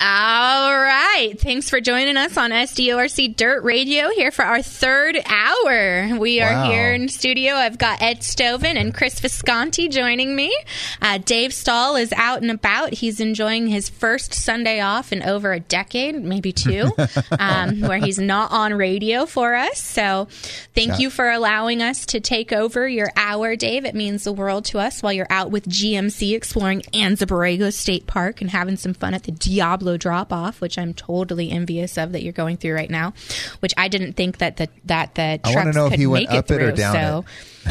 All right. Thanks for joining us on SDORC Dirt Radio here for our third hour. We are Wow. here in studio. I've got Ed Stoven and Chris Visconti joining me. Uh, Dave Stahl is out and about. He's enjoying his first Sunday off in over a decade, maybe two, um, where he's not on radio for us. So thank Yeah. you for allowing us to take over your hour, Dave. It means the world to us while you're out with GMC exploring Anza Borrego State Park and having some fun at the Diablo drop off, which I'm totally envious of that you're going through right now. Which I didn't think that the that the I wanna trucks know if could make up it or through. down so,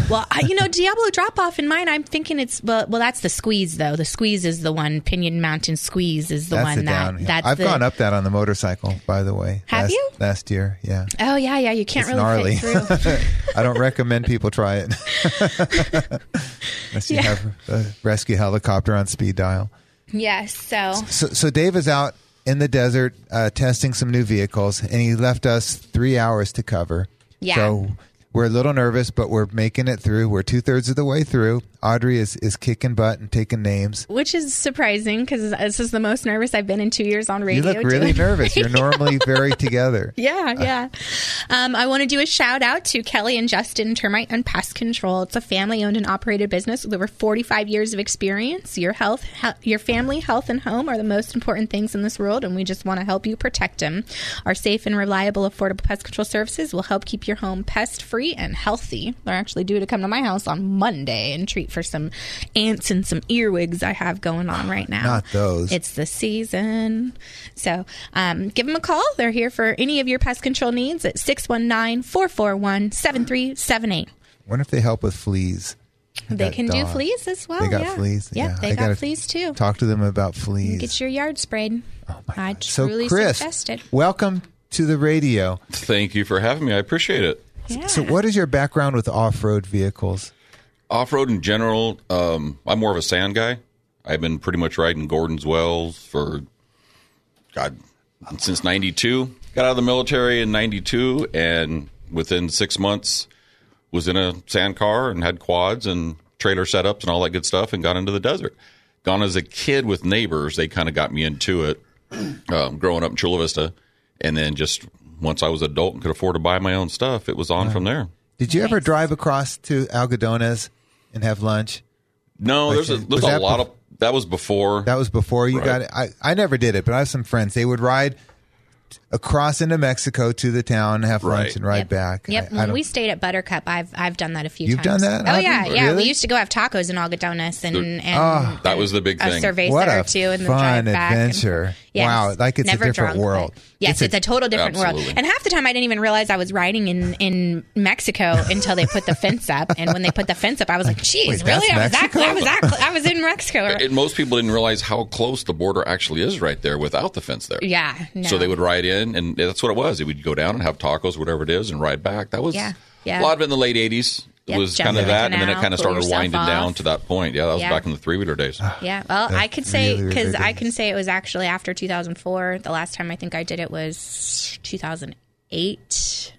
well, I, you know, Diablo drop off in mine. I'm thinking it's well, well, that's the squeeze though. The squeeze is the one. Pinyon Mountain squeeze is the That's one the that downhill. that's I've the, gone up that on the motorcycle, by the way. Have last, you? Last year, yeah. Oh yeah, yeah. You can't It's really gnarly. I don't recommend people try it unless you Yeah. have a rescue helicopter on speed dial. Yes. So So, so Dave is out in the desert uh, testing some new vehicles, and he left us three hours to cover. Yeah. So we're a little nervous, but we're making it through. We're two thirds of the way through. Audrey is, is kicking butt and taking names. which is surprising because this is the most nervous I've been in two years on radio. You radio. look really nervous. You're normally very together. Yeah, yeah. Um, I want to do a shout out to Kelly and Justin Termite and Pest Control. It's a family owned and operated business with over 45 years of experience. Your health, he- your family, health, and home are the most important things in this world, and we just want to help you protect them. Our safe and reliable, affordable pest control services will help keep your home pest free and healthy. They're actually due to come to my house on Monday and treat for some ants and some earwigs I have going on right now. Not those. It's the season. So um, give them a call. They're here for any of your pest control needs at 619 441 7378. Wonder if they help with fleas. They got can do fleas as well. They got yeah. fleas. Yeah, Yeah, they I got fleas too. Talk to them about fleas. Get your yard sprayed. oh I so, truly Chris, suggest it. welcome to the radio. Thank you for having me. I appreciate it. Yeah. So, what is your background with off-road vehicles? Off road in general, um, I'm more of a sand guy. I've been pretty much riding Gordon's Wells for, God, since 92. Got out of the military in 92, and within six months, was in a sand car and had quads and trailer setups and all that good stuff and got into the desert. Gone as a kid with neighbors, they kind of got me into it um, growing up in Chula Vista. And then just once I was adult and could afford to buy my own stuff, it was on from there. Did you ever drive across to Algodones and have lunch? No, Like, there's a, there's a that lot bef- of that was before. That was before you Right. got it. I, I never did it, but I have some friends. They would ride across into Mexico to the town, have lunch, and ride Yep. back. Yep. I- I when don't- we stayed at Buttercup, I've I've done that a few You've times. done that, Oh Audrey? yeah, yeah. Really? We used to go have tacos in Algodones and and Ah. that was the big a thing. survey what center a too, and then fun drive back and- adventure! Yes. Wow, like it's Never a different drunk, world. Yes, it's, a, total different world. And half the time, I didn't even realize I was riding in in Mexico until they put the fence up. And when they put the fence up, I was like, "Geez, Wait, really? I was that? Mexico? I was that? cl- I was in Mexico." and most people didn't realize how close the border actually is right there without the fence there. yeah. No. So they would ride in, and that's what it was. They would go down and have tacos, whatever it is, and ride back. That was Yeah, yeah. a lot of it in the late '80s. Yep, was kind of the that, and then it kind of started winding off. down to that point. Yeah, that was Yeah. back in the three wheeler days. Yeah, well, I could say really, really because I can say it was actually after 2004. The last time I think I did it was 2008.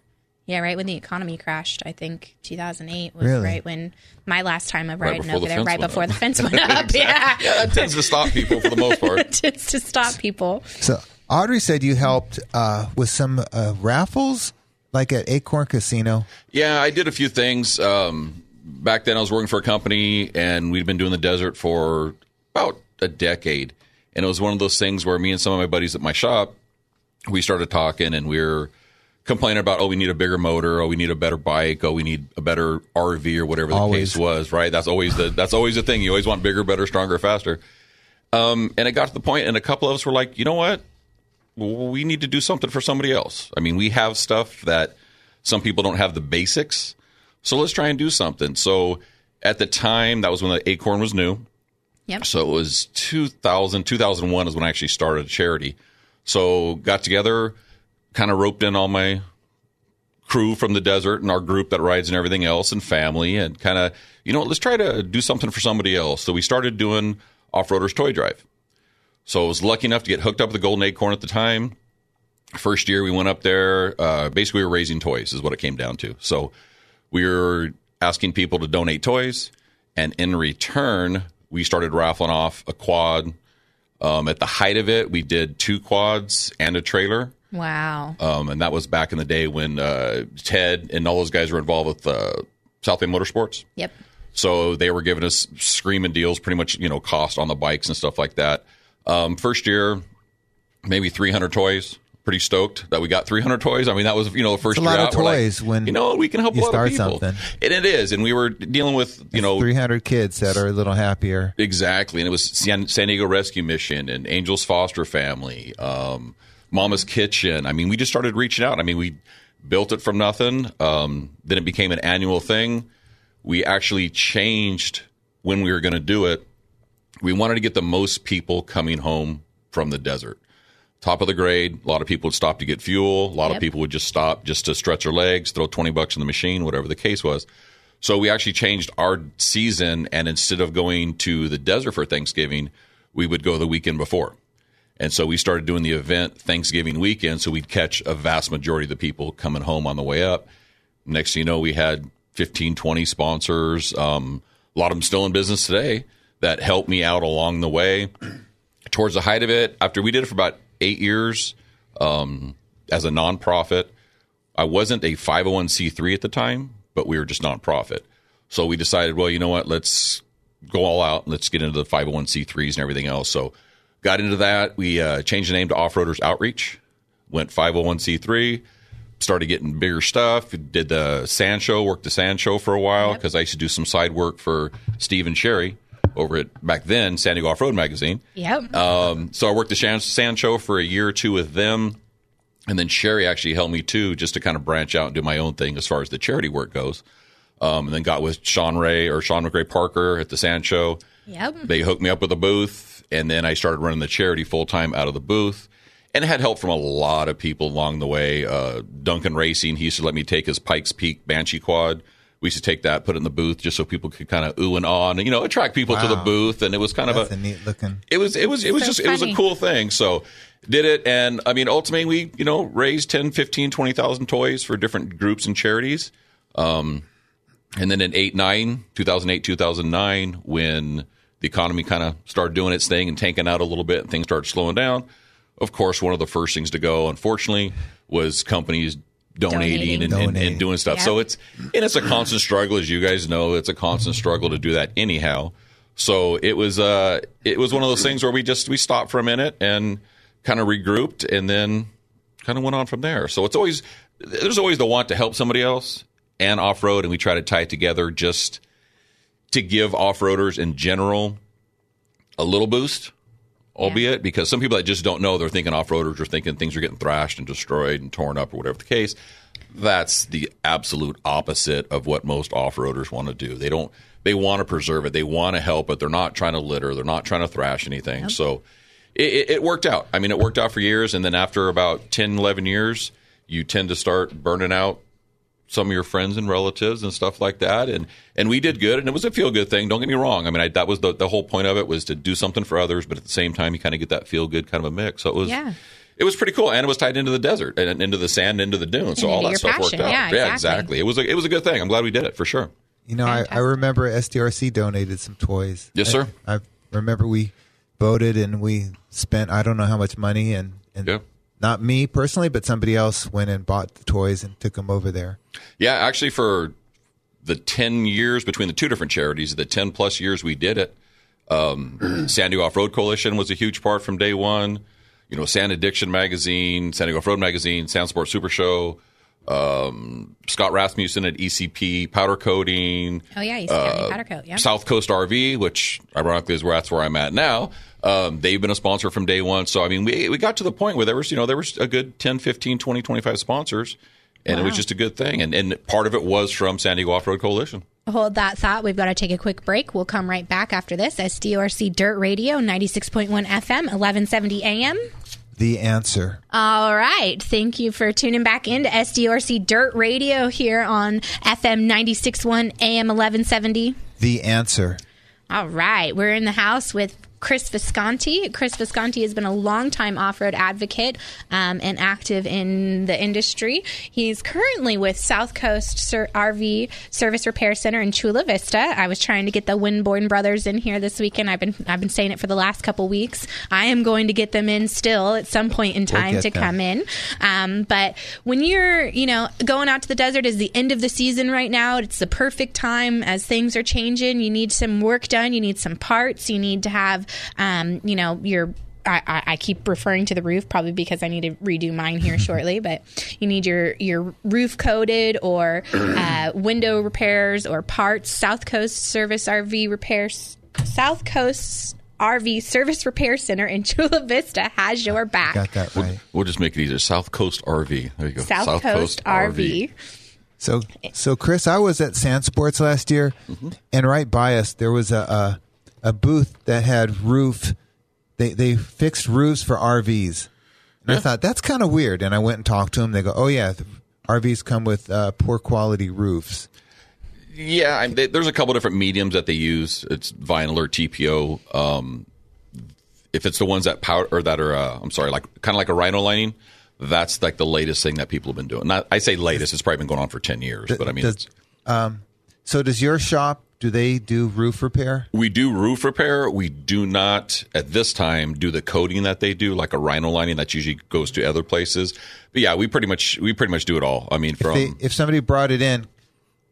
Yeah, right when the economy crashed. I think 2008 was Really? right when my last time of Right riding before over the there, fence right before up. the fence went up. Yeah, yeah, that tends to stop people for the most part. it tends to stop people. So Audrey said you helped uh, with some uh, raffles, like at Acorn Casino. Yeah, I did a few things. Um, back then, I was working for a company, and we'd been doing the desert for about a decade. And it was one of those things where me and some of my buddies at my shop, we started talking, and we were complaining about, oh, we need a bigger motor, oh, we need a better bike, oh, we need a better RV or whatever the Always. case was. Right? That's always the that's always the thing. You always want bigger, better, stronger, faster. Um, and it got to the point, and a couple of us were like, you know what? We need to do something for somebody else. I mean, we have stuff that some people don't have the basics. So let's try and do something. So at the time, that was when the Acorn was new. Yep. So it was 2000, 2001 is when I actually started a charity. So got together, kind of roped in all my crew from the desert and our group that rides and everything else and family and kind of, you know, let's try to do something for somebody else. So we started doing Off-Roaders Toy Drive. So I was lucky enough to get hooked up with the Golden Acorn at the time. First year we went up there, uh, basically we were raising toys is what it came down to. So we were asking people to donate toys and in return we started raffling off a quad. Um, at the height of it, we did two quads and a trailer. Wow. Um, and that was back in the day when uh, Ted and all those guys were involved with uh, South Bay Motorsports. Yep. So they were giving us screaming deals, pretty much, you know, cost on the bikes and stuff like that. Um, first year, maybe 300 toys. Pretty stoked that we got 300 toys. I mean, that was you know the first It's a lot year of out. We're like, toys when you know we can help you a lot start of people, something. and it is. And we were dealing with you know 300 kids that are a little happier. Exactly, and it was San, San Diego Rescue Mission and Angels Foster Family, um, Mama's Kitchen. I mean, we just started reaching out. I mean, we built it from nothing. Um, then it became an annual thing. We actually changed when we were going to do it. We wanted to get the most people coming home from the desert. Top of the grade, a lot of people would stop to get fuel. A lot Yep. of people would just stop just to stretch their legs, throw 20 bucks in the machine, whatever the case was. So we actually changed our season, and instead of going to the desert for Thanksgiving, we would go the weekend before. And so we started doing the event Thanksgiving weekend, so we'd catch a vast majority of the people coming home on the way up. Next thing you know, we had 15, 20 sponsors. Um, a lot of them still in business today that helped me out along the way. Towards the height of it, after we did it for about eight years um, as a nonprofit, I wasn't a 501c3 at the time, but we were just nonprofit. So we decided, well, you know what? Let's go all out. and Let's get into the 501c3s and everything else. So got into that. We uh, changed the name to Off-Roaders Outreach, went 501c3, started getting bigger stuff. Did the sand show, worked the sand show for a while because I used to do some side work for Steve and Sherry over at back then San Diego Off Road Magazine. Yep. Um, so I worked the Shan- Sand Show for a year or two with them. And then Sherry actually helped me too, just to kind of branch out and do my own thing as far as the charity work goes. Um, and then got with Sean Ray or Sean McRae Parker at the Sand Show. yep. They hooked me up with a booth, and then I started running the charity full time out of the booth. And had help from a lot of people along the way. Uh, Duncan Racing, he used to let me take his Pikes Peak Banshee quad. We used to take that, put it in the booth, just so people could kind of ooh and on, and you know, attract people to the booth. And it was kind That's of a neat looking. it was it was it was So just it was a cool thing so did it and i mean ultimately we you know raised 10 15 20000 toys for different groups and charities um, and then in 8 9 2008 2009 when the economy kind of started doing its thing and tanking out a little bit and things started slowing down of course one of the first things to go unfortunately was companies donating, Donating. And, and, and doing stuff Yep. so it's and it's a constant struggle as you guys know it's a constant struggle to do that anyhow so it was uh it was one of those things where we just we stopped for a minute and kind of regrouped and then kind of went on from there. So it's always there's always the want to help somebody else and off road, and we try to tie it together just to give off roaders in general a little boost. Albeit because some people that just don't know, they're thinking off roaders are thinking things are getting thrashed and destroyed and torn up or whatever the case. That's the absolute opposite of what most off roaders want to do. They don't. They want to preserve it. They want to help it. They're not trying to litter. They're not trying to thrash anything. So it, it, it worked out. I mean, it worked out for years. And then after about 10, 11 years, you tend to start burning out some of your friends and relatives and stuff like that. And and we did good, and it was a feel good thing. Don't get me wrong. I mean, I, that was the the whole point of it was to do something for others, but at the same time, you kind of get that feel good kind of a mix. So it was. Yeah. It was pretty cool, and it was tied into the desert and into the sand, into the dunes. So all that your stuff worked out. Yeah, exactly. exactly. It was a it was a good thing. I'm glad we did it for sure. You know, I, I remember SDRC donated some toys. Yes, sir. I, I remember we voted and we spent I don't know how much money and, and Yeah. Not me personally, but somebody else went and bought the toys and took them over there. Yeah, actually, for the 10 years between the two different charities, the 10 plus years we did it, um, San Off Road Coalition was a huge part from day one. You know, Sand Addiction Magazine, San Diego Off Road Magazine, Sand Sport Super Show, um, Scott Rasmussen at ECP, Powder Coating, Oh yeah, you uh, powder coat. Yeah. South Coast RV, which ironically is where that's where I'm at now. Um, they've been a sponsor from day one. So, I mean, we, we got to the point where there was, you know, there was a good 10, 15, 20, 25 sponsors, and it was just a good thing. And, and part of it was from San Diego Off Road Coalition. Hold that thought. We've got to take a quick break. We'll come right back after this. SDRC Dirt Radio, 96.1 FM, 1170 AM. The answer. All right. Thank you for tuning back into SDRC Dirt Radio here on FM 96.1 AM 1170. The answer. All right. We're in the house with Chris Visconti. Chris Visconti has been a longtime off road advocate um, and active in the industry. He's currently with South Coast Sur- RV Service Repair Center in Chula Vista. I was trying to get the Winborn brothers in here this weekend. I've been I've been saying it for the last couple weeks. I am going to get them in still at some point in time get to them. come in. Um, but when you're you know going out to the desert is the end of the season right now. It's the perfect time as things are changing. You need some work done. You need some parts. You need to have um, you know your I, I, I keep referring to the roof probably because I need to redo mine here shortly. But you need your your roof coated or uh, window repairs or parts. South Coast Service RV repairs. South Coast RV Service Repair Center in Chula Vista has your back. Got that right. We'll just make it easier. South Coast RV. There you go. South, Coast, RV. So, so Chris, I was at Sand Sports last year, Mm-hmm. and right by us there was a, a a booth that had roof. They they fixed roofs for RVs, and I thought that's kind of weird. And I went and talked to them. They go, "Oh yeah, RVs come with uh, poor quality roofs." Yeah, I, they, there's a couple different mediums that they use. It's vinyl or TPO. Um, if it's the ones that powder or that are, uh, I'm sorry, like kind of like a rhino lining, that's like the latest thing that people have been doing. Not, I say latest; it's probably been going on for ten years. But I mean, Does- um, so does your shop? Do they do roof repair? we do roof repair. We do not at this time do the coating that they do, like a rhino lining that usually goes to other places. But yeah, we pretty much we pretty much do it all. I mean, If, from they, if somebody brought it in,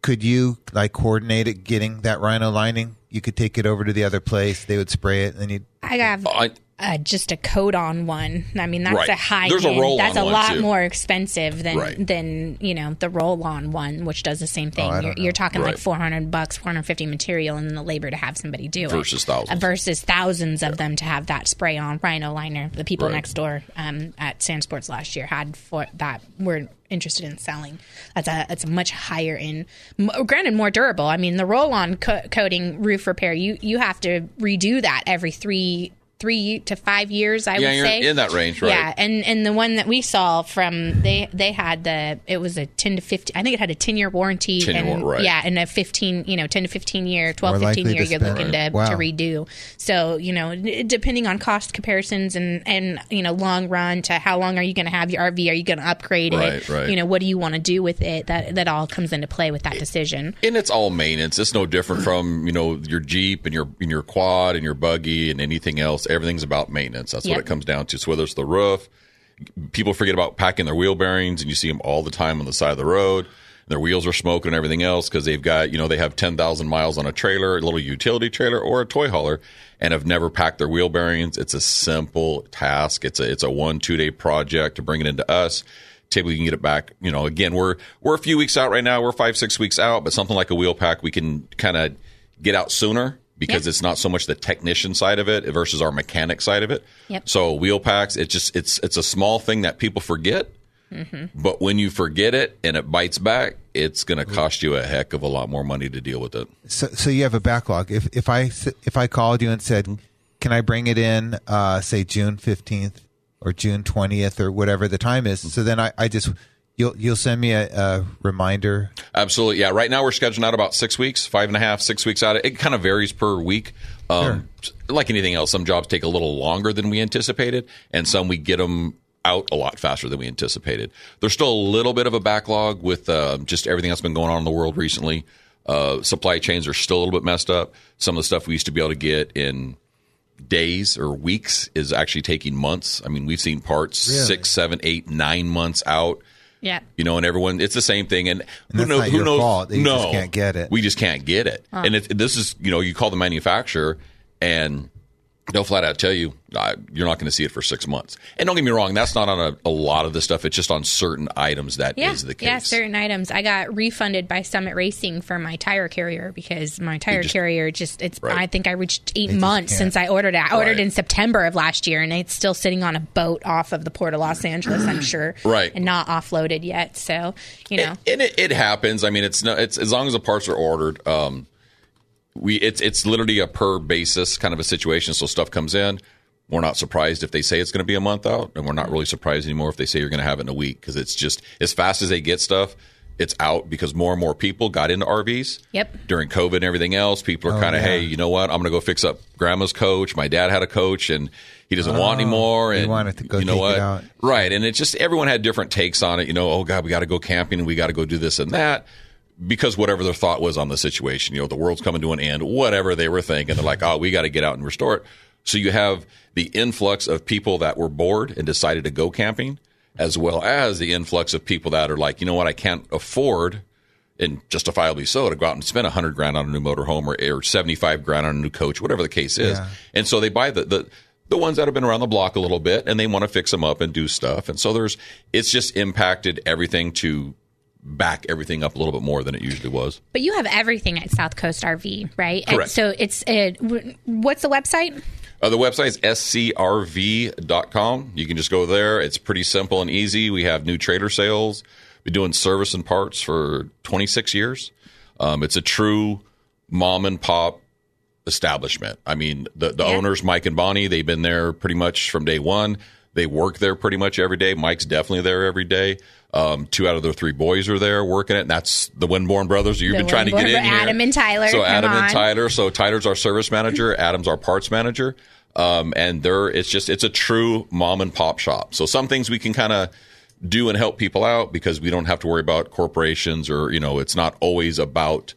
could you like coordinate it getting that rhino lining? You could take it over to the other place. They would spray it, and then you. I have I, uh, just a coat on one. I mean, that's Right. a high. There's a end. roll-on That's a one, lot too. more expensive than Right. than you know the roll on one, which does the same thing. Oh, you're, you're talking like 400 bucks, 450 material, and then the labor to have somebody do Versus it thousands. Uh, versus thousands of them to have that spray on rhino liner. The people Right. next door um, at Sand Sports last year had for that were interested in selling. That's a it's a much higher in, m- granted more durable. I mean, the roll on co- coating roof repair, you you have to redo that every three three to five years. I Yeah, would you're say in that range, right. Yeah, and and the one that we saw from they they had the it was a ten to fifteen. I think it had a ten year warranty. 10 year and, war- right. Yeah, and a fifteen you know ten to fifteen year, 12, More 15 year. You're spend. looking to, Wow. to redo. So you know, depending on cost comparisons and and you know long run to how long are you going to have your RV? Are you going to upgrade Right, it? right. You know, what do you want to do with it? That that all comes into play with that decision. and it's all maintenance. It's no different from you know your Jeep and your and your quad and your buggy and anything else. Everything's about maintenance. That's Yep. what it comes down to. So whether it's the roof, people forget about packing their wheel bearings, and you see them all the time on the side of the road. Their wheels are smoking and everything else because they've got you know they have ten thousand miles on a trailer, a little utility trailer or a toy hauler, and have never packed their wheel bearings. It's a simple task. It's a it's a one two day project to bring it into us typically you can get it back. You know, again, we're we're a few weeks out right now. We're five six weeks out, but something like a wheel pack, we can kind of get out sooner because Yep. it's not so much the technician side of it versus our mechanic side of it. Yep. So wheel packs, it's just it's it's a small thing that people forget. But when you forget it and it bites back, it's going to cost you a heck of a lot more money to deal with it. So, so you have a backlog. If if I s- if I called you and said, "Can I bring it in?" Uh, say June fifteenth or June twentieth or whatever the time is. So then I, I just you'll you'll send me a, a reminder. Absolutely. Yeah. Right now we're scheduling out about six weeks, five and a half, six weeks out. It kind of varies per week. Um, Like anything else, some jobs take a little longer than we anticipated, and some we get them out a lot faster than we anticipated. There's still a little bit of a backlog with uh, just everything that's been going on in the world recently. Uh, supply chains are still a little bit messed up. Some of the stuff we used to be able to get in days or weeks is actually taking months. I mean, we've seen parts Really? six, seven, eight, nine months out Yeah. you know, and everyone, it's the same thing. And, who that's knows? not who your knows? fault that you no, just can't get it. We just can't get it. And it, this is, you know, you call the manufacturer, and they'll flat out tell you uh, you're not going to see it for six months. And don't get me wrong, that's not on a, a lot of the stuff. It's just on certain items that is Yeah, the case. yeah, certain items. I got refunded by Summit Racing for my tire carrier because my tire just- carrier just it's. Right. I think I reached eight just months since I ordered it. I ordered Right. in September of last year, and it's still sitting on a boat off of the port of Los Angeles. I'm sure, Right. and not offloaded yet. So you know, and it, it happens. I mean, it's no, it's as long as the parts are ordered. Um, we it's it's literally a per basis kind of a situation. So stuff comes in. We're not surprised if they say it's going to be a month out, and we're not really surprised anymore if they say you're going to have it in a week because it's just as fast as they get stuff, it's out because more and more people got into RVs. Yep. During COVID and everything else, people are oh, kind of, yeah. hey, you know what? I'm going to go fix up grandma's coach. My dad had a coach, and he doesn't want oh, anymore. he And wanted to go you know take it what? out. Right. And it's just everyone had different takes on it. You know, oh God, we got to go camping we got to go do this and that because whatever their thought was on the situation, you know, the world's coming to an end, whatever they were thinking. They're like, oh, we got to get out and restore it. So you have the influx of people that were bored and decided to go camping, as well as the influx of people that are like, you know what, I can't afford and justifiably so to go out and spend a hundred grand on a new motorhome or, or 75 grand on a new coach, whatever the case is. Yeah. And so they buy the, the, the ones that have been around the block a little bit and they want to fix them up and do stuff. And so there's, it's just impacted everything to back everything up a little bit more than it usually was. but you have everything at South Coast RV, right? And Correct. so it's uh, what's the website? Uh, the website is scrv.com. You can just go there. It's pretty simple and easy. We have new trailer sales. We've been doing service and parts for 26 years. Um, it's a true mom and pop establishment. I mean, the, the Yeah. owners, Mike and Bonnie, they've been there pretty much from day one. They work there pretty much every day. Mike's definitely there every day. Um, two out of their three boys are there working it, and that's the Winborn brothers. You've The been trying to get Winborn- in here. Adam and Tyler, So Adam on. and Tyler. So Tyler's our service manager. Adam's our parts manager. Um, and they're it's just it's a true mom and pop shop. So some things we can kind of do and help people out because we don't have to worry about corporations or you know it's not always about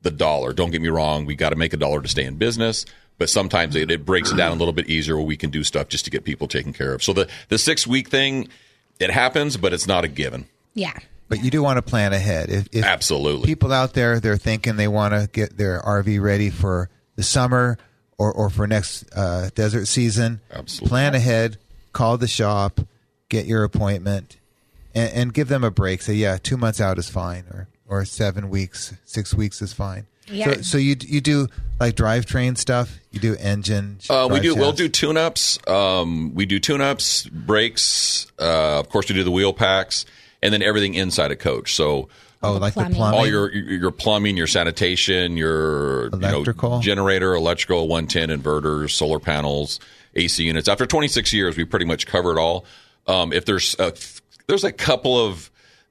the dollar. Don't get me wrong, we got to make a dollar to stay in business, but sometimes it, it breaks it down a little bit easier where we can do stuff just to get people taken care of. So the the six week thing, it happens, but it's not a given. Yeah. But you do want to plan ahead. If, if Absolutely. people out there they're thinking they want to get their RV ready for the summer or, or for next uh, desert season, Absolutely. plan ahead. Call the shop, get your appointment, and, and give them a break. Say, yeah, two months out is fine, or or seven weeks, six weeks is fine. Yeah. So, so you you do like drivetrain stuff. You do engine. Uh, we drive do. We'll do tune-ups. Um, we do tune-ups, brakes. Uh, of course, we do the wheel packs, and then everything inside a coach. So Oh, like plumbing. the plumbing. all your your plumbing, your sanitation, your you know, Electrical. generator, electrical, 110 inverters, solar panels, AC units. After 26 years, we pretty much covered all. Um, if there's a, there's a couple of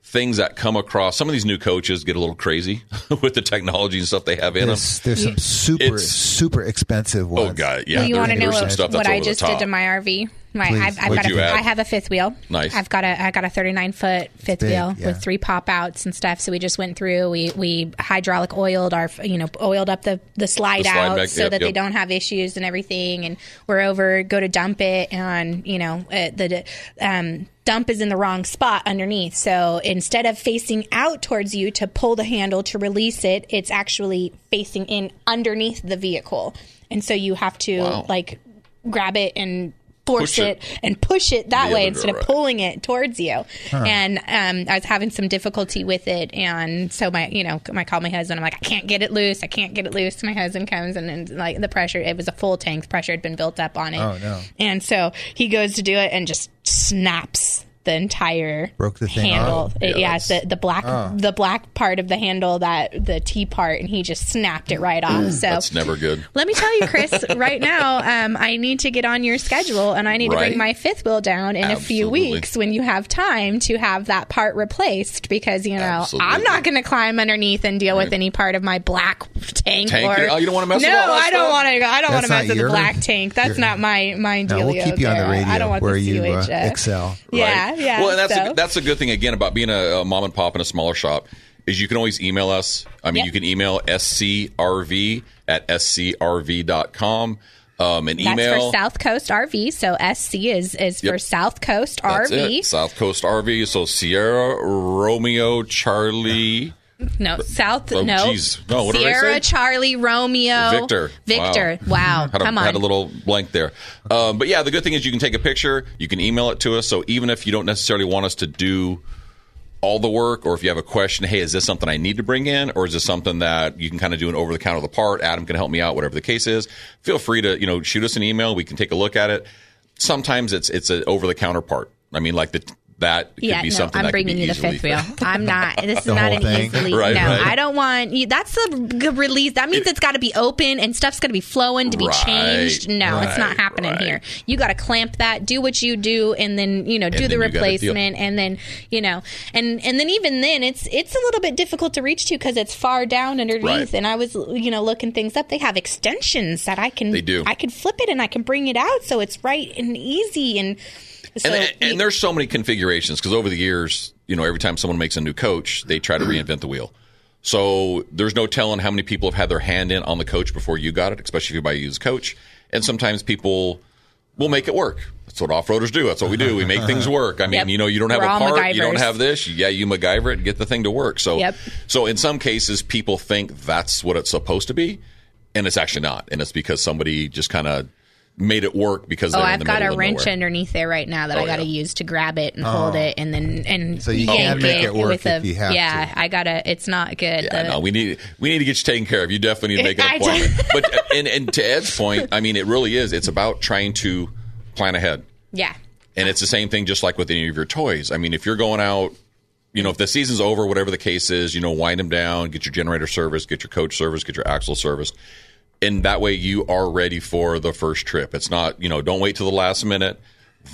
things that come across. Some of these new coaches get a little crazy with the technology and stuff they have in them. There's, there's some super It's- super expensive ones. Oh god, yeah. well, you want to know some what, stuff what I just did to my RV? My, Please. I've, I've got a, add? I have a fifth wheel. Nice. I've got a I got a 39 foot fifth big, wheel yeah. with three pop outs and stuff. So we just went through. We we hydraulic oiled our you know oiled up the the slide, The slide out back, so yep, that they don't have issues and everything. And we're over go to dump it and you know uh, the um, dump is in the wrong spot underneath. So instead of facing out towards you to pull the handle to release it, it's actually facing in underneath the vehicle. And so you have to Wow. like grab it and force Push it. it. and push it that The way instead of pulling it towards you. And um, I was having some difficulty with it, and so my, you know, I called my husband. I'm like, I can't get it loose. I can't get it loose. My husband comes and, and like the pressure, it was a full tank. Pressure had been built up on it. Oh, no. And so he goes to do it and just snaps the entire Broke the thing handle. off? It- Yeah, yeah, it's the the black the black part of the handle that the T part, and he just snapped it right off. So That's never good. let me tell you, Chris, right now, um, I need to get on your schedule and I need to bring my fifth wheel down in a few weeks when you have time to have that part replaced because, you know, Absolutely. I'm not going to climb underneath and deal with any part of my black tank. Tank or, oh, you don't wanna mess no, with all that I don't want to. I don't want to mess not with the black tank. That's your- not my my No, deal. we'll keep you on the radio I don't want where the you uh, uh, excel. Yeah, right? Yeah. Well, and that's so- a, that's a good thing again about being a, a mom and pop in a smaller shop is you can always email us. I mean, Yep. you can email scrv at scrv.com. Um, That's email. for South Coast RV. So SC is is for South Coast That's RV. it. South Coast RV. So Sierra Romeo Charlie No, South. Oh, no. geez. No, what did I Sierra, say? Charlie, Romeo, Victor. Victor. Wow. Had a, Come on. had a little blank there. Um, but yeah, the good thing is you can take a picture, you can email it to us. So even if you don't necessarily want us to do all the work, or if you have a question, hey, is this something I need to bring in, or is this something that you can kind of do an over the counter the part? Adam can help me out, whatever the case is. Feel free to you know shoot us an email. We can take a look at it. Sometimes it's it's an over the counter part. I mean, like the that could yeah, be no, something I'm that could bringing be you the fifth wheel. I'm not. This is not an thing? easily. Right, no, right. I don't want. you- That's a g- release. That means it's got to be open and stuff's got to be flowing to be Right, changed. No, it's not happening right. here. You got to clamp that. Do what you do, and then you know do the you gotta deal. replacement, and then you know, and and then even then, it's it's a little bit difficult to reach to because it's far down underneath. Right. And I was you know looking things up. They have extensions that I can. They do. I can flip it and I can bring it out, so it's right and easy and. So and, and there's so many configurations because over the years, you know, every time someone makes a new coach, they try to reinvent the wheel. So there's no telling how many people have had their hand in on the coach before you got it, especially if you buy a used coach. And sometimes people will make it work. That's what off-roaders do. That's what we do. We make things work. I mean, Yep. you know, you don't have We're a part, you don't have this. Yeah, you MacGyver it and get the thing to work. So, Yep. so in some cases, people think that's what it's supposed to be, and it's actually not. And it's because somebody just kind of made it work because Oh, I've got a wrench nowhere. underneath there right now that Oh, I got to yeah. use to grab it and hold it, and then and So you yank can make it work with a, you have yeah. to. I gotta. It's not good. Yeah, The- no, we need we need to get you taken care of. You definitely need to make I an do. appointment. but uh, and and to Ed's point, I mean, it really is. It's about trying to plan ahead, yeah. and it's the same thing, just like with any of your toys. I mean, if you're going out, you know, if the season's over, whatever the case is, you know, wind them down, get your generator service, get your coach service, get your axle service. And that way you are ready for the first trip. It's not, you know, don't wait till the last minute.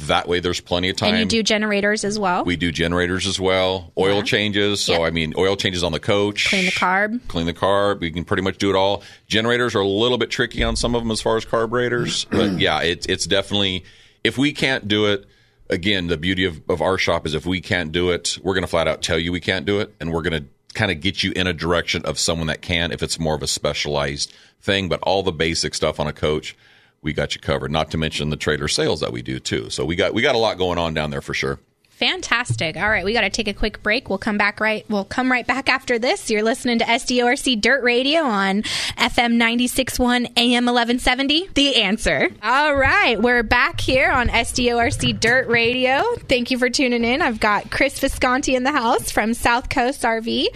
That way there's plenty of time. And you do generators as well. we do generators as well, oil changes. So Yep. I mean, oil changes on the coach. Clean the carb. Clean the carb. We can pretty much do it all. Generators are a little bit tricky on some of them as far as carburetors, but yeah, it's it's definitely if we can't do it. Again, the beauty of, of our shop is if we can't do it, we're going to flat out tell you we can't do it, and we're going to kind of get you in a direction of someone that can if it's more of a specialized thing. But all the basic stuff on a coach, we got you covered. Not to mention the trailer sales that we do too. So we got we got a lot going on down there for sure. Fantastic. All right, we got to take a quick break. We'll come back right. We'll come right back after this. You're listening to SDORC Dirt Radio on FM 96.1 AM 1170. The answer. All right, we're back here on SDORC Dirt Radio. Thank you for tuning in. I've got Chris Visconti in the house from South Coast RV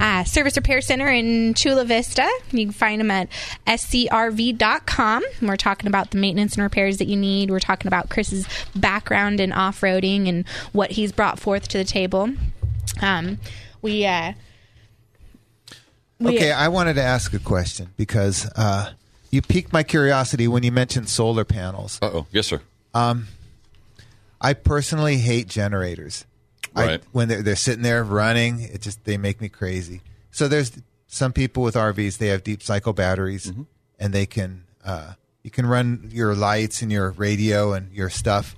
uh, Service Repair Center in Chula Vista. You can find them at scrv.com. We're talking about the maintenance and repairs that you need. We're talking about Chris's background in off roading and what he's brought forth to the table. Um, we, uh, we Okay, I wanted to ask a question because uh, you piqued my curiosity when you mentioned solar panels. Uh oh, yes sir. Um, I personally hate generators. I- Right. when they're, they're sitting there running, it just they make me crazy. So there's some people with RVs. They have deep cycle batteries, Mm-hmm. and they can uh, you can run your lights and your radio and your stuff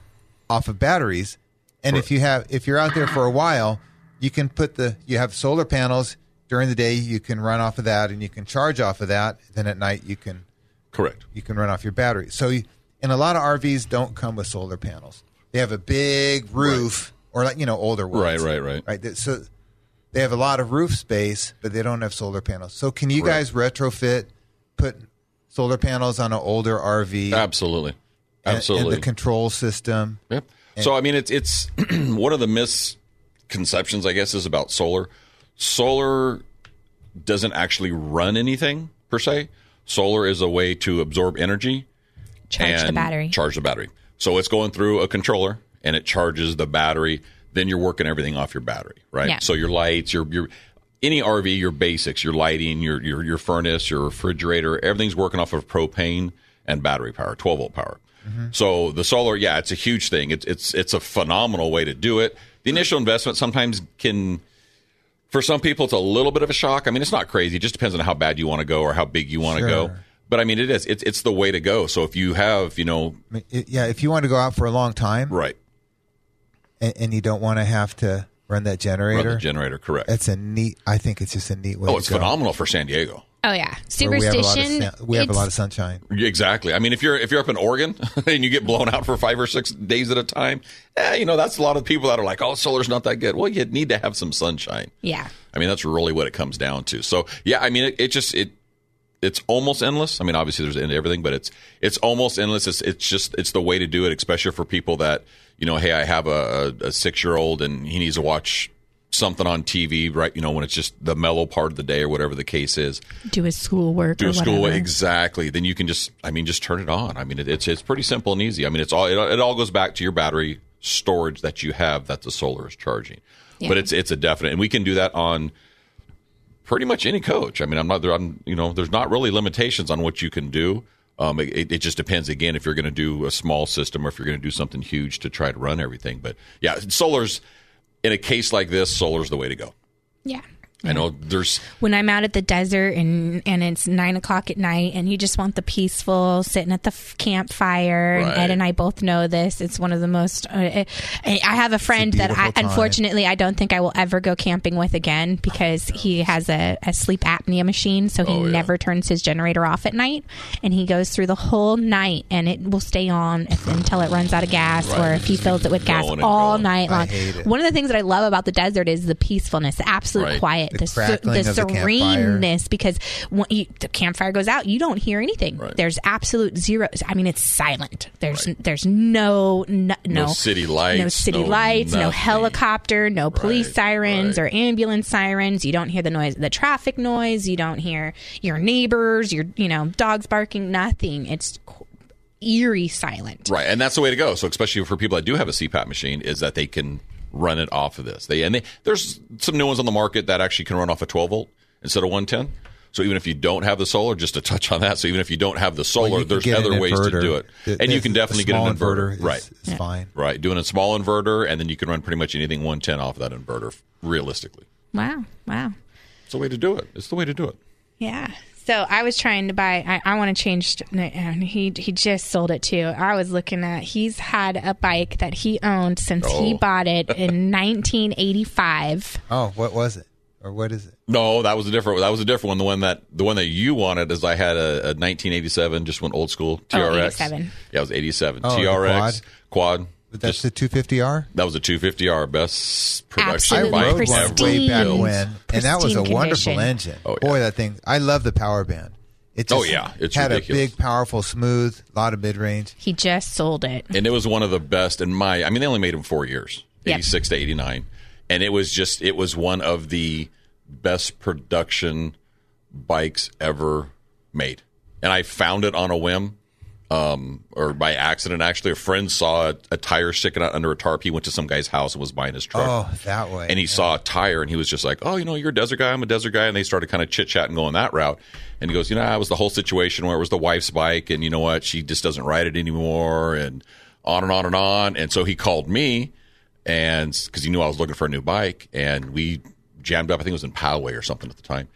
off of batteries. And if you have if you're out there for a while, you can put the you have solar panels during the day. You can run off of that, and you can charge off of that. Then at night you can Correct. you can run off your battery. So, you, and a lot of RVs don't come with solar panels. They have a big roof, or like you know older ones. Right, right, right. right. So they have a lot of roof space, but they don't have solar panels. So, can you guys retrofit, put solar panels on an older RV, Absolutely. and- Absolutely. and the control system? Yep. So I mean, it's it's one of the misconceptions, I guess, is about solar. Solar doesn't actually run anything per se. Solar is a way to absorb energy charge the battery. Charge the battery. So it's going through a controller and it charges the battery. Then you're working everything off your battery, right? Yeah. So your lights, your your any RV, your basics, your lighting, your your your furnace, your refrigerator, everything's working off of propane and battery power, 12 volt power. Mm-hmm. So the solar, yeah, it's a huge thing. It's it's it's a phenomenal way to do it. The initial investment sometimes can for some people it's a little bit of a shock. I mean, it's not crazy. It just depends on how bad you want to go or how big you want to go. But I mean, it is. It's it's the way to go. So if you have, you know, I mean, it- yeah, if you want to go out for a long time, right, and, and you don't want to have to run that generator. Run generator. the generator, correct? That's a neat. I think it's just a neat way. oh, to it's go, phenomenal for San Diego. Oh yeah, where we have a lot of superstition. sun- we have a lot of sunshine. Exactly. I mean, if you're if you're up in Oregon and you get blown out for five or six days at a time, eh, you know that's a lot of people that are like, "Oh, solar's not that good." Well, you need to have some sunshine. Yeah. I mean, that's really what it comes down to. So, yeah, I mean, it, it just it it's almost endless. I mean, obviously there's end to everything, but it's it's almost endless. It's it's just it's the way to do it, especially for people that you know, hey, I have a, a, six year old and he needs to watch something on TV, right? You know, when it's just the mellow part of the day or whatever the case is. Do his schoolwork. Do a school exactly. Then you can just, I mean, just turn it on. I mean, it, it's it's pretty simple and easy. I mean, it's all it, it all goes back to your battery storage that you have that the solar is charging. Yeah. But it's it's a definite, and we can do that on pretty much any coach. I mean, I'm not there. I'm, you know, there's not really limitations on what you can do. Um, it, it just depends again if you're going to do a small system or if you're going to do something huge to try to run everything. But yeah, solar's in a case like this, solar's the way to go. Yeah. I know there's when I'm out at the desert and and it's nine o'clock at night and you just want the peaceful sitting at the f- campfire and Ed and I both know this it's one of the most uh, I I have a friend that I unfortunately I don't think I will ever go camping with again because he has a, a sleep apnea machine so he Oh, yeah. never turns his generator off at night. And he goes through the whole night and it will stay on if, until it runs out of gas or if he fills it with gas all going. night long. one of the things that I love about the desert is the peacefulness the absolute Right. quiet The the, ser- the of the sereneness because when you, the campfire goes out, you don't hear anything. Right. There's absolute zero. I mean, it's silent. There's there's no no, no city lights, no city no lights, no helicopter, no police Right, sirens right. or ambulance sirens. You don't hear the noise, the traffic noise. You don't hear your neighbors, your you know dogs barking. Nothing. It's eerie silent. Right, and that's the way to go. So, especially for people that do have a CPAP machine, is that they can run it off of this. They and they, there's some new ones on the market that actually can run off a 12 volt instead of 110. So even if you don't have the solar, just to touch on that. So even if you don't have the solar, Well, there's other ways to do it, The- and you can definitely get small an inverter. is- right, is fine. right. Doing a small inverter, and then you can run pretty much anything 110 off of that inverter. Realistically, Wow, wow. it's the way to do it. It's the way to do it. Yeah. So I was trying to buy. I, I want to change. And he he just sold it too. I was looking at. He's had a bike that he owned since he Oh. bought it in 1985. Oh, what was it, or what is it? No, that was a different. That was a different one. The one that the one that you wanted is I had a, a 1987, just went old school oh, TRX. 87. Yeah, it was 87 Oh, the TRX quad. But that's Just- the 250R. that was a 250R best production I Absolutely bike rode one ever pristine. way back when, and that was a Pristine wonderful engine. Oh, yeah. Boy, that thing! I love the power band. It Oh, yeah, it's had ridiculous. a big, powerful, smooth, lot of mid range. He just sold it. and it was one of the best in my i mean they only made them four years Yep. 86 to 89 and it was just it was one of the best production bikes ever made and i found it on a whim um, or by accident actually a friend saw a, a tire sticking out under a tarp he went to some guy's house and was buying his truck Oh, that way. and he saw a tire and he was just like, "Oh, you know, you're a desert guy. I'm a desert guy." And they started kind of chit chatting, going that route. And he goes, "You know, it was the whole situation where it was the wife's bike, and you know what, she just doesn't ride it anymore, and on and on and on." And so he called me, and because he knew I was looking for a new bike, and we jammed up. I think it was in Poway or something at the time,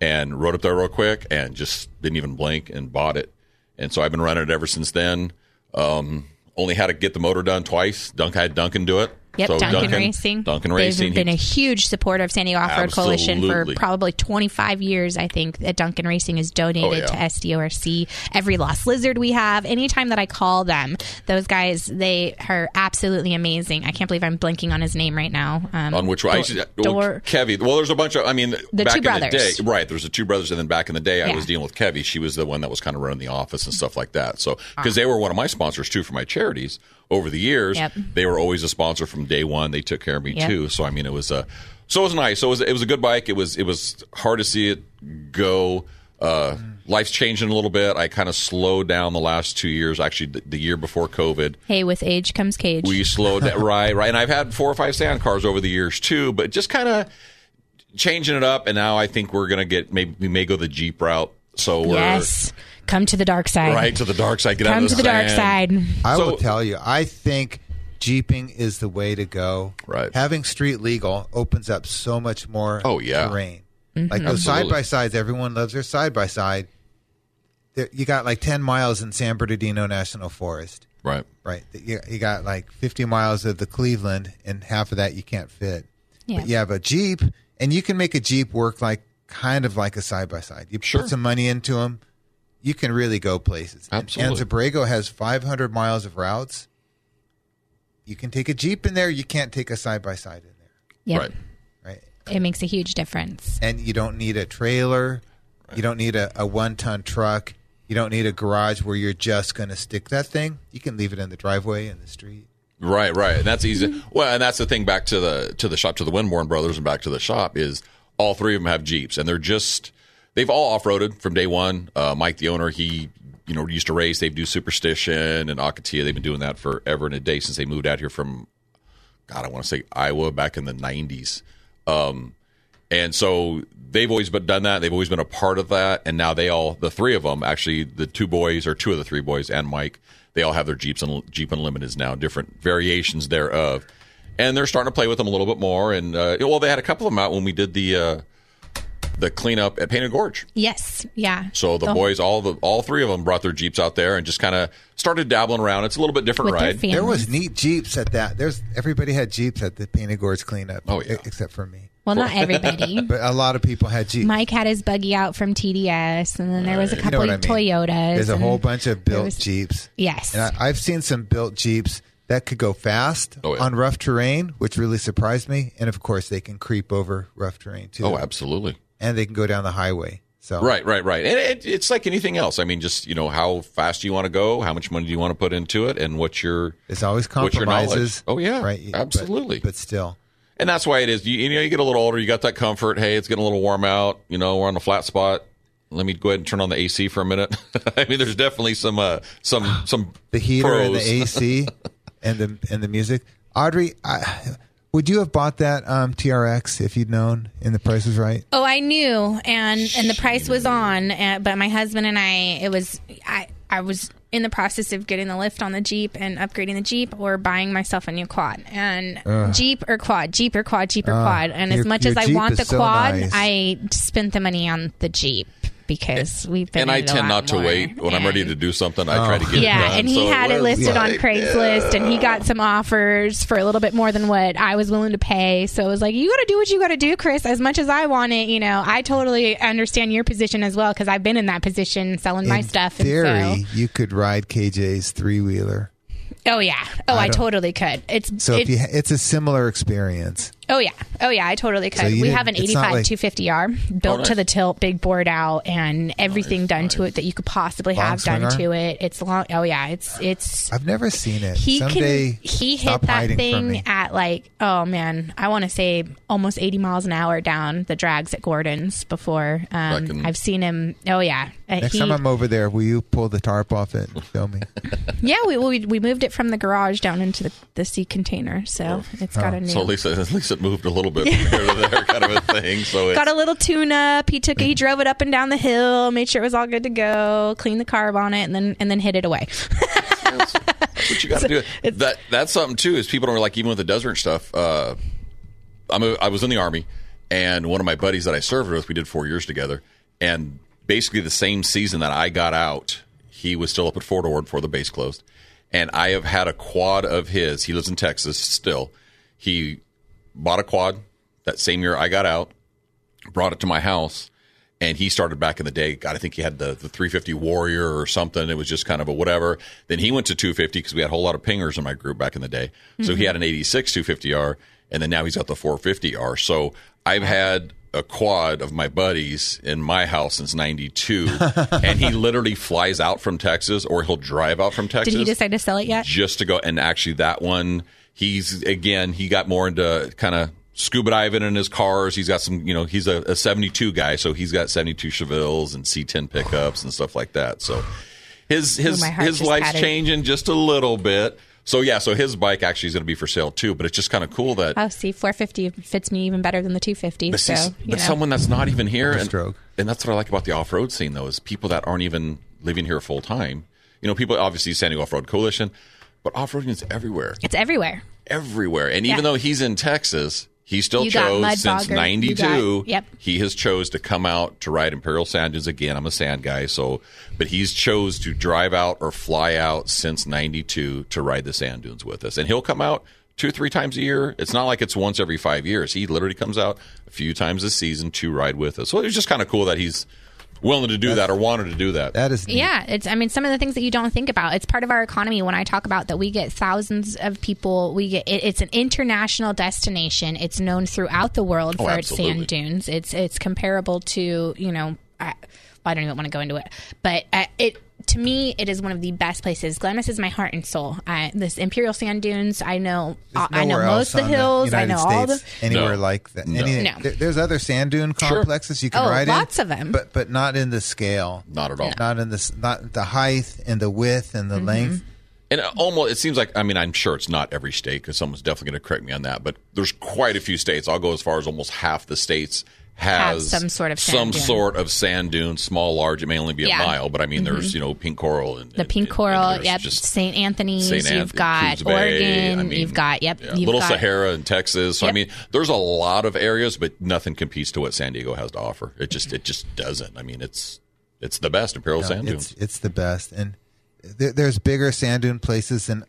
and rode up there real quick, and just didn't even blink and bought it. And so I've been running it ever since then. Um, only had to get the motor done twice. Dunk had Duncan do it. Yep, So Duncan, Racing. Duncan Racing. They've been a huge supporter of San Diego Off Road Coalition for probably 25 years. I think that Duncan Racing has donated Oh, yeah. to SDORC. Every Lost Lizard we have, anytime that I call them, those guys, they are absolutely amazing. I can't believe I'm blinking on his name right now. Um, on which one? Dor- well, Kevy. Well, there's a bunch of. I mean, The back two in the brothers. day, right? There's the two brothers, and then back in the day, I was dealing with Kevy. She was the one that was kind of running the office and stuff like that. So because they were one of my sponsors too for my charities over the years, Yep. they were always a sponsor from day one. They took care of me Yep. too. So I mean, it was a. So it was nice. So it was, it was a good bike. It was it was hard to see it go. Uh, life's changing a little bit. I kind of slowed down the last two years. Actually, the, the year before COVID, hey, with age comes cage. we slowed that right, right. And I've had four or five sand cars over the years too, but just kind of changing it up. And now I think we're gonna get maybe we may go the Jeep route. So we're yes. Come to the dark side. right to the dark side. Get out Come of to the, the dark side. I So- will tell you, I think jeeping is the way to go. Right. Having street legal opens up so much more Oh, yeah. terrain. Mm-hmm. Like those side by sides, everyone loves their side by side. You got like 10 miles in San Bernardino National Forest. Right. Right. You, you got like 50 miles of the Cleveland, and half of that you can't fit. Yeah. But you have a Jeep, and you can make a Jeep work like kind of like a side by side. You Sure. put some money into them, you can really go places. And- Absolutely. Anza Borrego has 500 miles of routes. You can take a Jeep in there. You can't take a side by side in there, Yep. Right. right? It makes a huge difference. And you don't need a trailer. You don't need a, a one ton truck. You don't need a garage where you're just going to stick that thing. You can leave it in the driveway in the street. Right, right, and that's easy. Well, and that's the thing. Back to the to the shop to the Winborn brothers, and back to the shop is all three of them have Jeeps, and they're just they've all off roaded from day one. Uh, Mike, the owner, he you know used to race. They do Superstition and Akatia. They've been doing that forever and a day since they moved out here from God, I want to say Iowa back in the '90s. Um, and so they've always been done that. They've always been a part of that. And now they all, the three of them, actually, the two boys or two of the three boys and Mike, they all have their Jeeps and Jeep Unlimiteds now, different variations thereof. And they're starting to play with them a little bit more. And uh, well, they had a couple of them out when we did the uh, the cleanup at Painted Gorge. Yes. Yeah. So the The- boys, all the all three of them, brought their Jeeps out there and just kind of started dabbling around. It's a little bit different With ride. There was neat Jeeps at that. There's everybody had Jeeps at the Painted Gorge cleanup. Oh, yeah. except for me. Well, not everybody. But a lot of people had Jeeps. Mike had his buggy out from TDS, and then there was a You know couple I of mean. Toyotas. There's a whole bunch of built was- Jeeps. Yes. And I, I've seen some built Jeeps that could go fast Oh, yeah. on rough terrain, which really surprised me. And of course, they can creep over rough terrain too. Oh, absolutely. And they can go down the highway. So Right, right, right. And it, it's like anything else. I mean, just you know, how fast do you want to go? How much money do you want to put into it? And what's your it's always What's your knowledge? compromises. Oh, yeah. right. Absolutely. But, still, and that's why it is. You, you know, you get a little older, you got that comfort. Hey, it's getting a little warm out. You know, we're on a flat spot. Let me go ahead and turn on the AC for a minute. I mean, there's definitely some uh, some some the heater and the. AC and the and the music. Audrey, I, would you have bought that um, TRX if you'd known and the price was right? Oh, I knew, and and the price was on, uh, but my husband and I, it was I I was in the process of getting the lift on the Jeep and upgrading the Jeep, or buying myself a new quad. And Jeep or quad, Jeep or quad, Jeep or quad. And as much your as I Jeep want the so quad, nice. I spent the money on the Jeep because we've been. And I in it a tend lot not to more. wait when I'm ready to do something. I try to oh. get it yeah, done. and he So had it was listed on like, Craigslist, and he got some offers for a little bit more than what I was willing to pay. So it was like, you got to do what you got to do, Chris. As much as I want it, you know, I totally understand your position as well because I've been in that position selling my in stuff. theory, and so, you could ride KJ's three wheeler. oh yeah, oh I, don't- totally could. It's So if it's, you, it's a similar experience. Oh yeah, oh yeah, I totally could. you we have an 85 like- 250R built Oh, to the tilt, big board out, and everything done to it that you could possibly Long have done to it. It's long. Oh yeah, it's it's I've never seen it. he Someday, can he hit that thing at like oh man i want to say almost 80 miles an hour down the drags at gordon's before um, Back i've seen him. Oh yeah. Uh, Next he- time I'm over there, will you pull the tarp off it and film me? yeah we, we we moved it from the garage down into the, the sea container so it's got a new So at least, at least it moved a little bit from here to there, kind of a thing. So it's, got a little tune up he took it he drove it up and down the hill made sure it was all good to go cleaned the carb on it and then and then hid it away what you got to do. That that's something too. Is people don't like even with the desert stuff. Uh, I'm a, I was in the army, and one of my buddies that I served with, we did four years together, and basically the same season that I got out, he was still up at Fort Ord before the base closed, and I have had a quad of his. He lives in Texas still. He bought a quad that same year I got out, brought it to my house. And he started back in the day. God, I think he had the, the 350 Warrior or something. It was just kind of a whatever. Then he went to 250 because we had a whole lot of pingers in my group back in the day. So he mm-hmm. had an 86 250R, and then now he's got the 450R. So I've had a quad of my buddies in my house since 92. and he literally flies out from Texas or he'll drive out from Texas did he decide to sell it yet just to go and actually that one he's again he got more into kind of scuba diving in his cars he's got some you know he's a, a 72 guy so he's got 72 chevelles and c10 pickups and stuff like that so his his my heart his life's patted. changing just a little bit so yeah so his bike actually is going to be for sale too but it's just kind of cool that oh see 450 fits me even better than the 250 but, so see, you but know. someone that's not even here and, stroke. and that's what I like about the off-road scene though is people that aren't even living here full time you know people obviously San Diego Off-Road Coalition but off-roading is everywhere it's everywhere everywhere. And even though he's in Texas, he still You chose since '92. yep. He has chose to come out to ride Imperial Sand Dunes again. I'm a sand guy, so but he's chose to drive out or fly out since '92 to ride the sand dunes with us, and he'll come out two or three times a year. It's not like it's once every five years. He literally comes out a few times a season to ride with us. So it's just kind of cool that he's willing to do that or wanted to do that. That is neat. Yeah, it's. I mean, some of the things that you don't think about. It's part of our economy. When I talk about that, we get thousands of people. We get. It, it's an international destination. It's known throughout the world Oh, for its sand dunes. It's it's comparable to you know. I, I don't even want to go into it, but uh, it to me it is one of the best places. Glamis is my heart and soul. I, this Imperial Sand Dunes. I know. There's I know most of the on hills. I United know all the. States anywhere No. like that. No. Any- No. there- there's other sand dune complexes you can Oh, ride lots in, them, but but not in the scale. Not at all. Not in the not the height and the width and the Mm-hmm. length. And almost, it seems like, I mean, I'm sure it's not every state because someone's definitely going to correct me on that, but there's quite a few states. I'll go as far as almost half the states has Have some sort of sand some dune. sort of sand dune, small, large. It may only be a Yeah. Mm-hmm. mile, but I mean, there's you know pink coral and The and- pink and- coral, and there's yep. just St. Anthony's, St. you've got Bay, Oregon, I mean, you've got yep, yeah, you've Little got, Sahara in Texas. So I mean, there's a lot of areas, but nothing competes to what San Diego has to offer. It just it just doesn't. I mean, it's it's the best Imperial sand dunes. it's the best, and there, there's bigger sand dune places, and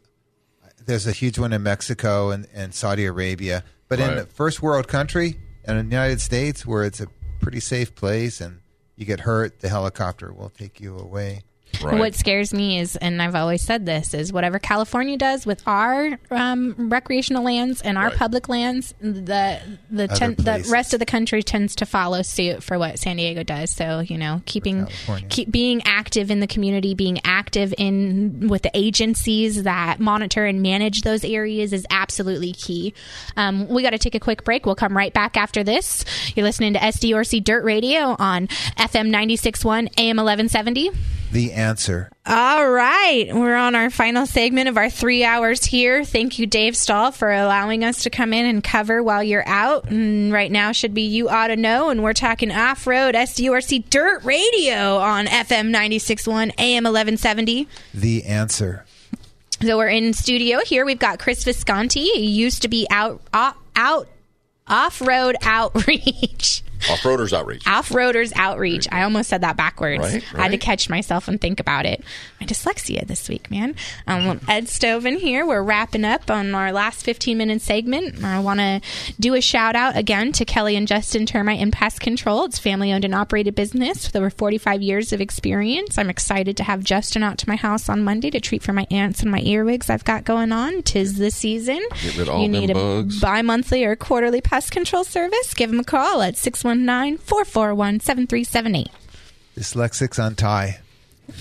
there's a huge one in Mexico and, and Saudi Arabia. But in Right. the first world country and in the United States, where it's a pretty safe place, and you get hurt, the helicopter will take you away. Right. What scares me is, and I've always said this, is whatever California does with our um, recreational lands and our Right. public lands, the the ten, the rest of the country tends to follow suit for what San Diego does. So you know, keeping keep being active in the community, being active in with the agencies that monitor and manage those areas is absolutely key. Um, we got to take a quick break. We'll come right back after this. You're listening to SDRC Dirt Radio on FM 96.1 AM 1170. The answer. All right. We're on our final segment of our three hours here. Thank you, Dave Stahl, for allowing us to come in and cover while you're out. And right now should be You Ought to Know. And we're talking off road SDRC Dirt Radio on FM 96.1 AM 1170. The answer. So we're in studio here. We've got Chris Visconti. He used to be out, out, out off road outreach. Off Roaders Outreach. Off Roaders Outreach. I almost said that backwards. Right, I had to catch myself and think about it. My dyslexia this week, man. Um, Ed Stovin here. We're wrapping up on our last 15 minute segment. I want to do a shout out again to Kelly and Justin Termite and Pest Control. It's family owned and operated business with over 45 years of experience. I'm excited to have Justin out to my house on Monday to treat for my ants and my earwigs I've got going on. Tis the season. Get rid of all you need a bi monthly or quarterly pest control service. Give them a call at 619 441 7378. Dyslexics untie.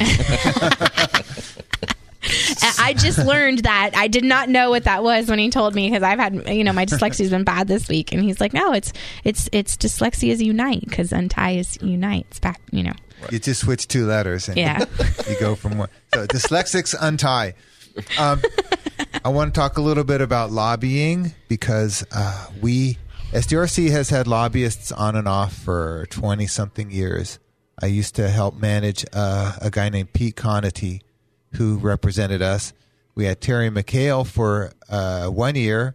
I just learned that. I did not know what that was when he told me because I've had, you know, my dyslexia's been bad this week, and he's like, "No, it's it's it's dyslexia's unite because untie is unite. It's back, you know." You just switch two letters and Yeah. you go from one. So dyslexics untie. Um, I want to talk a little bit about lobbying because uh, we SDRC has had lobbyists on and off for twenty something years. I used to help manage uh, a guy named Pete Conity who represented us. We had Terry McHale for uh, one year.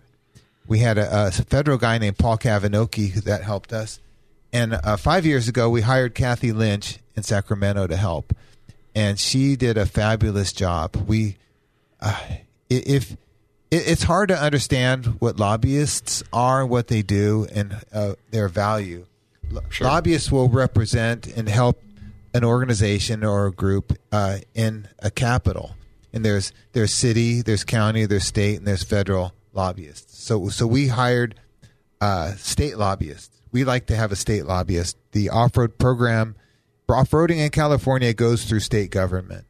We had a, a federal guy named Paul Cavanoki who- that helped us. And uh, five years ago, we hired Kathy Lynch in Sacramento to help, and she did a fabulous job. We, uh, if it's hard to understand what lobbyists are, what they do, and uh, their value. Sure. Lobbyists will represent and help an organization or a group uh, in a capital, and there's there's city, there's county, there's state, and there's federal lobbyists. So so we hired uh, state lobbyists. We like to have a state lobbyist. The off road program, off roading in California goes through state government.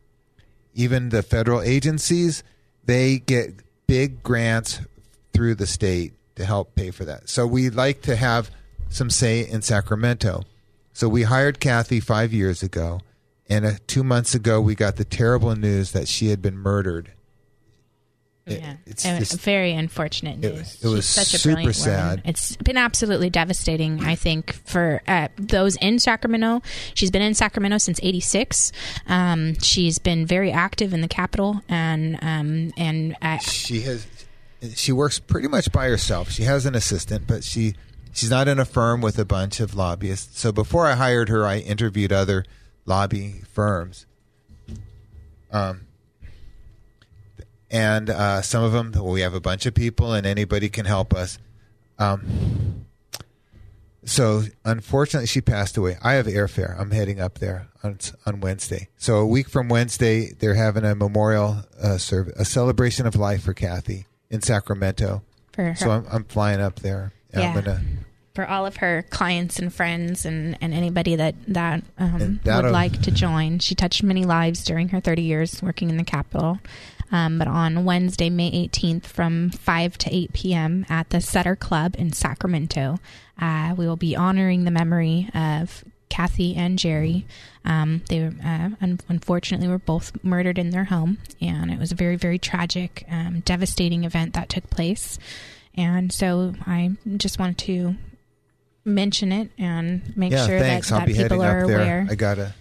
Even the federal agencies, they get big grants through the state to help pay for that. So we like to have some say in Sacramento. So we hired Kathy five years ago, and uh, two months ago we got the terrible news that she had been murdered. It- Yeah, it's And very unfortunate it- news. it was She's such a super brilliant sad. woman. It's been absolutely devastating. I think for uh, those in Sacramento. She's been in Sacramento since '86. Um, she's been very active in the capital, and um, and uh, she has she works pretty much by herself. She has an assistant, but she she's not in a firm with a bunch of lobbyists. So before I hired her, I interviewed other lobby firms. Um, and uh, some of them well, we have a bunch of people, and anybody can help us. Um, so unfortunately, she passed away. I have airfare. I'm heading up there on on Wednesday. So a week from Wednesday, they're having a memorial uh, service, a celebration of life for Kathy in Sacramento. For her. So I'm, I'm flying up there. Yeah. gonna for all of her clients and friends and, and anybody that that um, would like to join. She touched many lives during her 30 years working in the Capitol. Um, but on Wednesday, May 18th, from 5 to 8 p.m. at the Sutter Club in Sacramento, uh, we will be honoring the memory of Kathy and Jerry. Um, they uh, un- unfortunately were both murdered in their home, and it was a very, very tragic, um, devastating event that took place. And so I just wanted to mention it and make yeah, sure thanks. that, I'll that be people are aware. I gotta.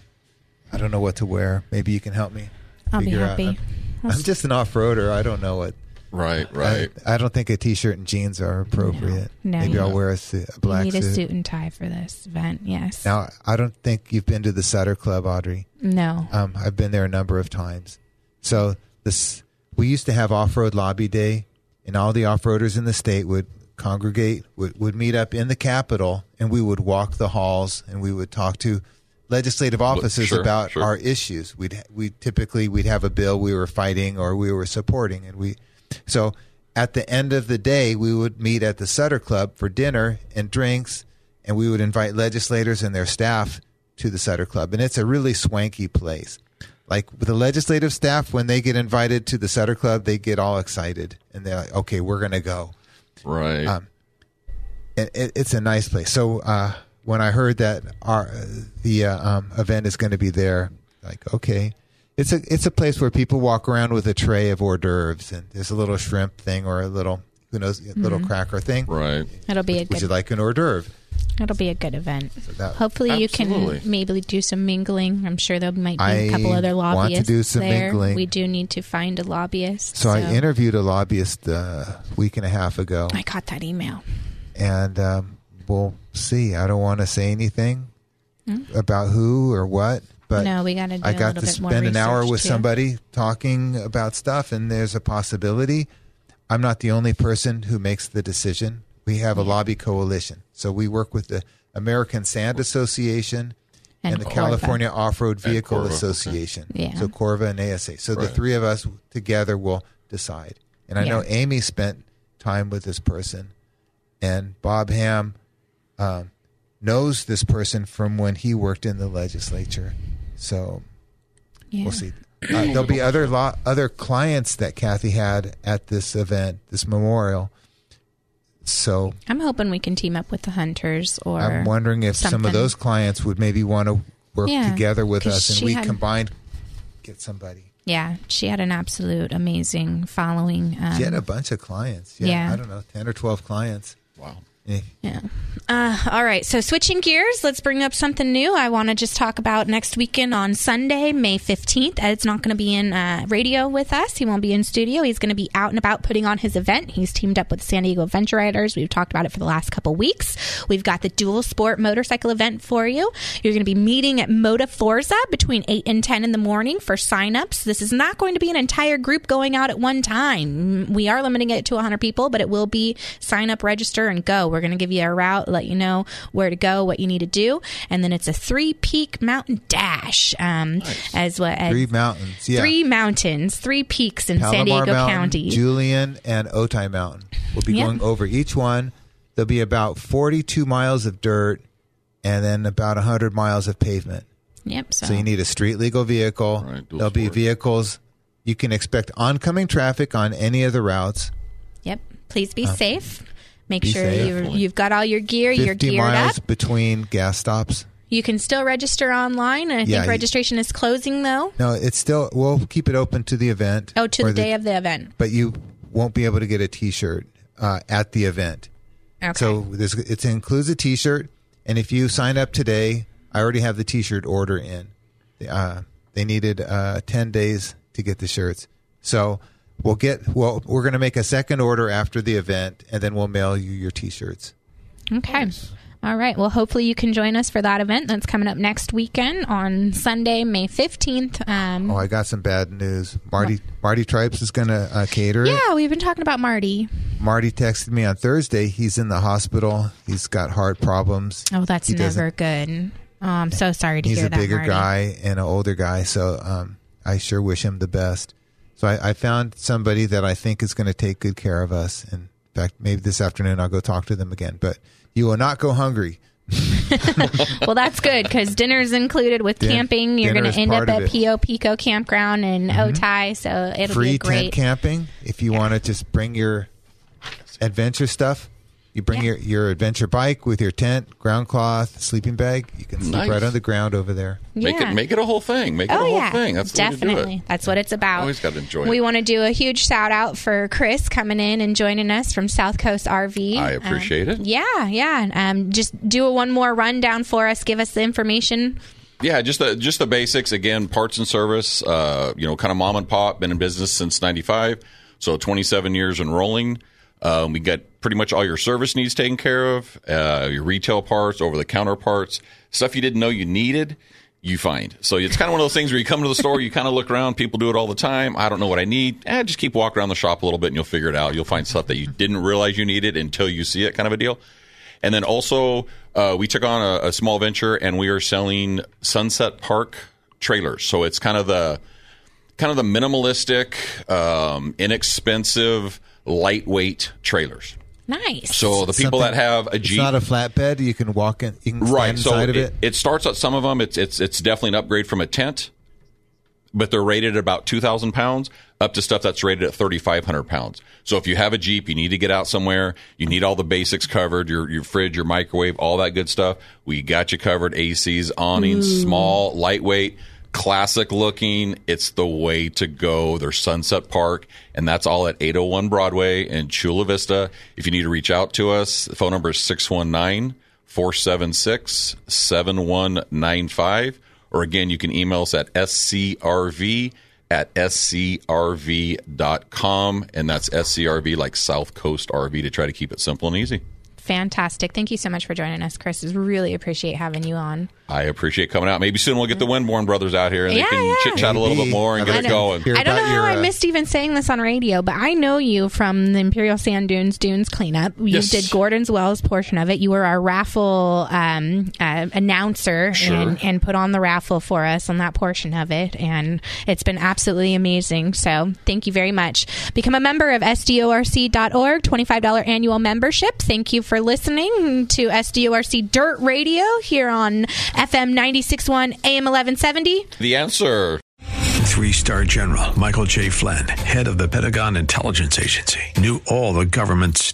I don't know what to wear. Maybe you can help me. I'll be happy. out. Happy. I'm, I'll I'm s- just an off-roader. I don't know what. Right, right. I, I don't think a t-shirt and jeans are appropriate. No, Maybe I'll wear a, suit, a black. You black need a suit. suit and tie for this event. Yes. Now, I don't think you've been to the Sutter Club, Audrey. no. Um, I've been there a number of times. So this, we used to have off-road lobby day, and all the off-roaders in the state would congregate, would, would meet up in the Capitol, and we would walk the halls, and we would talk to legislative offices sure, about sure. our issues. We'd we typically we'd have a bill we were fighting or we were supporting, and we so at the end of the day we would meet at the Sutter Club for dinner and drinks, and we would invite legislators and their staff to the Sutter Club, and it's a really swanky place. Like with the legislative staff, when they get invited to the Sutter Club, they get all excited and they're like, "Okay, we're gonna go." Right. Um, it, it's a nice place. So uh, when I heard that our the uh, um, event is going to be there, like okay, it's a it's a place where people walk around with a tray of hors d'oeuvres and there's a little shrimp thing or a little who knows a little cracker thing. right. It'll be a Would good. you like an hors d'oeuvre? it'll be a good event. that- Hopefully, you can maybe do some mingling. I'm sure there might be a I couple other want to lobbyists do some there. mingling. We do need to find a lobbyist. So, I interviewed a lobbyist uh, a week and a half ago, I got that email. and um, we'll see. I don't want to say anything hmm? about who or what, but no, we got to do I a got little to bit spend an hour with too. somebody talking about stuff, and there's a possibility. I'm not the only person who makes the decision. We have a lobby coalition, so we work with the American Sand Association and, And the Corva. California Off-Road Vehicle Corva, okay. Association. Yeah. So Corva and ASA. So the three of us together will decide. And I know Amy spent time with this person, and Bob Ham um, knows this person from when he worked in the legislature. So Yeah. we'll see. Uh, there'll be other lo- other clients that Kathy had at this event, this memorial. So I'm hoping we can team up with the hunters or I'm wondering if some of those clients would maybe want to work Yeah, together with us, and we had- combined get somebody. Yeah, she had an absolute amazing following. Um, She had a bunch of clients. Yeah, yeah. I don't know, ten or twelve clients. Wow. Yeah. Uh, all right. So switching gears, let's bring up something new. I want to just talk about next weekend on Sunday, May 15th. Ed's not going to be in uh, radio with us. He won't be in studio. He's going to be out and about putting on his event. He's teamed up with San Diego Adventure Riders. We've talked about it for the last couple weeks. We've got the dual sport motorcycle event for you. You're going to be meeting at Moto Forza between 8 and 10 in the morning for signups. This is not going to be an entire group going out at one time. We are limiting it to 100 people, but it will be sign up, register, and go. We're going to give you a route, let you know where to go, what you need to do, and then it's a three peak mountain dash, um, as well as Three mountains. Yeah. three mountains, three peaks in San Diego Mountain, County. Julian, and Otay Mountain. We'll be Yeah. going over each one. There'll be about 42 miles of dirt and then about 100 miles of pavement. yep. So, So you need a street legal vehicle. Right, There'll be vehicles. You can expect oncoming traffic on any of the routes. yep. Please be safe. Make be sure you you've got all your gear. You're 50 geared miles up. between gas stops. You can still register online. I Yeah, think you- registration is closing though. No, it's still, we'll keep it open to the event. Oh, to or the day of the event. But you won't be able to get a t shirt uh, at the event. Okay. So there's, it includes a T-shirt, and if you sign up today, I already have the T-shirt order in. Uh, they needed uh, ten days to get the shirts, so we'll get. Well, we're going to make a second order after the event, and then we'll mail you your T-shirts. Okay. All right. Well, hopefully you can join us for that event that's coming up next weekend on Sunday, May 15th. Um, Oh, I got some bad news. Marty Marty Tripes is going to uh, cater it. yeah, we've been talking about Marty. Marty texted me on Thursday. He's in the hospital. He's got heart problems. Oh, that's He never good. Oh, I'm so sorry to He's hear that. He's a bigger Marty. guy and an older guy, so um, I sure wish him the best. So I, I found somebody that I think is going to take good care of us. And in fact, maybe this afternoon I'll go talk to them again. But you will not go hungry. Well, that's good because dinner's included with Din- camping. You're going to end up at. Mm-hmm. Pio Pico Campground in Otay, so it'll be Free a great. tent camping. If you want to just bring your adventure stuff, you bring Yeah. your, your adventure bike with your tent, ground cloth, sleeping bag. You can sleep Nice. right on the ground over there. Make it make it a whole thing. Make it a Oh whole yeah, thing. That's the way to do it. definitely. That's what it's about. Always gotta enjoy We it. want to do a huge shout out for Chris coming in and joining us from South Coast RV. I appreciate Um, it. Yeah, yeah. Um, just do a one more rundown for us. Give us the information. Yeah, just the just the basics. Again, parts and service. Uh, you know, kind of mom and pop. Been in business since '95, so 27 years and rolling. Um, we got pretty much all your service needs taken care of. Uh, your retail parts, over the counter parts, stuff you didn't know you needed. You find so it's kind of one of those things where you come to the store, you kind of look around. People do it all the time. I don't know what I need. Eh, just keep walking around the shop a little bit, and you'll figure it out. You'll find stuff that you didn't realize you needed until you see it, kind of a deal. And then also, uh, we took on a, a small venture, and we are selling Sunset Park trailers. So it's kind of the kind of the minimalistic, um, inexpensive, lightweight trailers. Nice. So the people Something- that have a It's Jeep, not a flatbed. You can walk in. You can stand right? So of it, it. it starts at some of them. It's it's it's definitely an upgrade from a tent, but they're rated at about two thousand pounds, up to stuff that's rated at thirty five hundred pounds. So if you have a Jeep, you need to get out somewhere. You need all the basics covered: your your fridge, your microwave, all that good stuff. We got you covered. ACs, awnings, small, lightweight. Classic looking, it's the way to go. There's Sunset Park, and that's all at 801 Broadway in Chula Vista. If you need to reach out to us, the phone number is 619 476 7195. Or again, you can email us at scrv at scrv.com. And that's scrv like South Coast RV to try to keep it simple and easy. Fantastic. Thank you so much for joining us, Chris. We really appreciate having you on. I appreciate coming out. Maybe soon we'll get the Winborn brothers out here and Yeah, they can yeah. chit chat a little bit more and I get it don't going. I don't know about how your, I uh, missed even saying this on radio, but I know you from the Imperial Sand Dunes Dunes cleanup. You Yes. did Gordon's Wells portion of it. You were our raffle um, uh, announcer Sure. and, and put on the raffle for us on that portion of it, and it's been absolutely amazing. So thank you very much. Become a member of SDORC.org. Twenty five dollar annual membership. Thank you for listening to SDORC Dirt Radio here on FM 96.1 AM eleven seventy. The answer. Three star general Michael J. Flynn, head of the Pentagon Intelligence Agency, knew all the government's